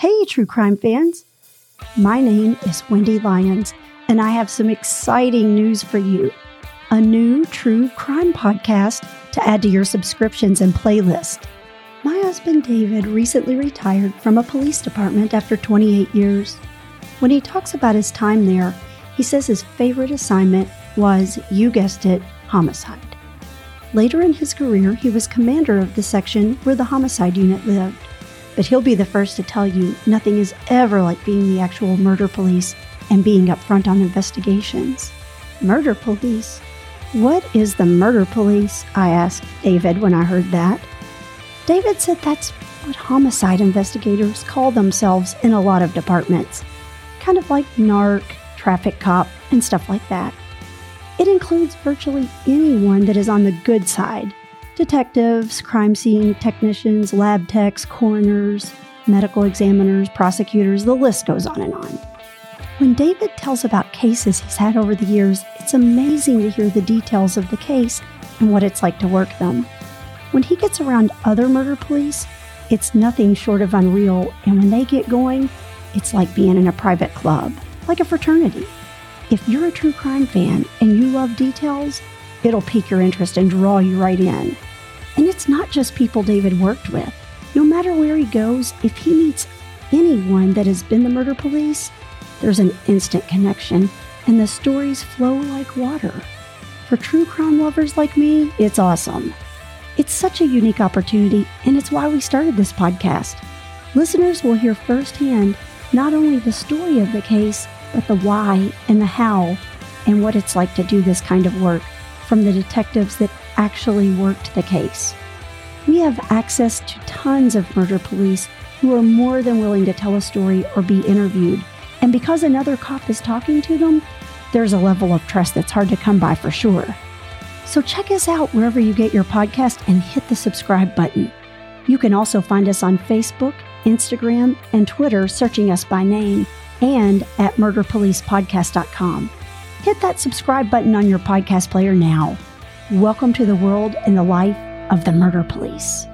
Hey, true crime fans. My name is Wendy Lyons, and I have some exciting news for you. A new true crime podcast to add to your subscriptions and playlist. My husband David recently retired from a police department after 28 years. When he talks about his time there, he says his favorite assignment was, you guessed it, homicide. Later in his career, he was commander of the section where the homicide unit lived. But he'll be the first to tell you nothing is ever like being the actual murder police and being up front on investigations. Murder police? What is the murder police? I asked David when I heard that. David said that's what homicide investigators call themselves in a lot of departments, kind of like NARC, traffic cop, and stuff like that. It includes virtually anyone that is on the good side detectives, crime scene technicians, lab techs, coroners, medical examiners, prosecutors, the list goes on and on. When David tells about cases he's had over the years, it's amazing to hear the details of the case and what it's like to work them. When he gets around other murder police, it's nothing short of unreal, and when they get going, it's like being in a private club, like a fraternity. If you're a true crime fan and you love details, it'll pique your interest and draw you right in. And it's not just people David worked with. No matter where he goes, if he meets anyone that has been the murder police, there's an instant connection and the stories flow like water. For true crime lovers like me, it's awesome. It's such a unique opportunity, and it's why we started this podcast. Listeners will hear firsthand not only the story of the case, but the why and the how, and what it's like to do this kind of work from the detectives that actually worked the case. We have access to tons of murder police who are more than willing to tell a story or be interviewed. And because another cop is talking to them, there's a level of trust that's hard to come by for sure. So check us out wherever you get your podcast and hit the subscribe button. You can also find us on Facebook, Instagram, and Twitter, searching us by name, and at murderpolicepodcast.com. Hit that subscribe button on your podcast player now. Welcome to the world and the life of the murder police.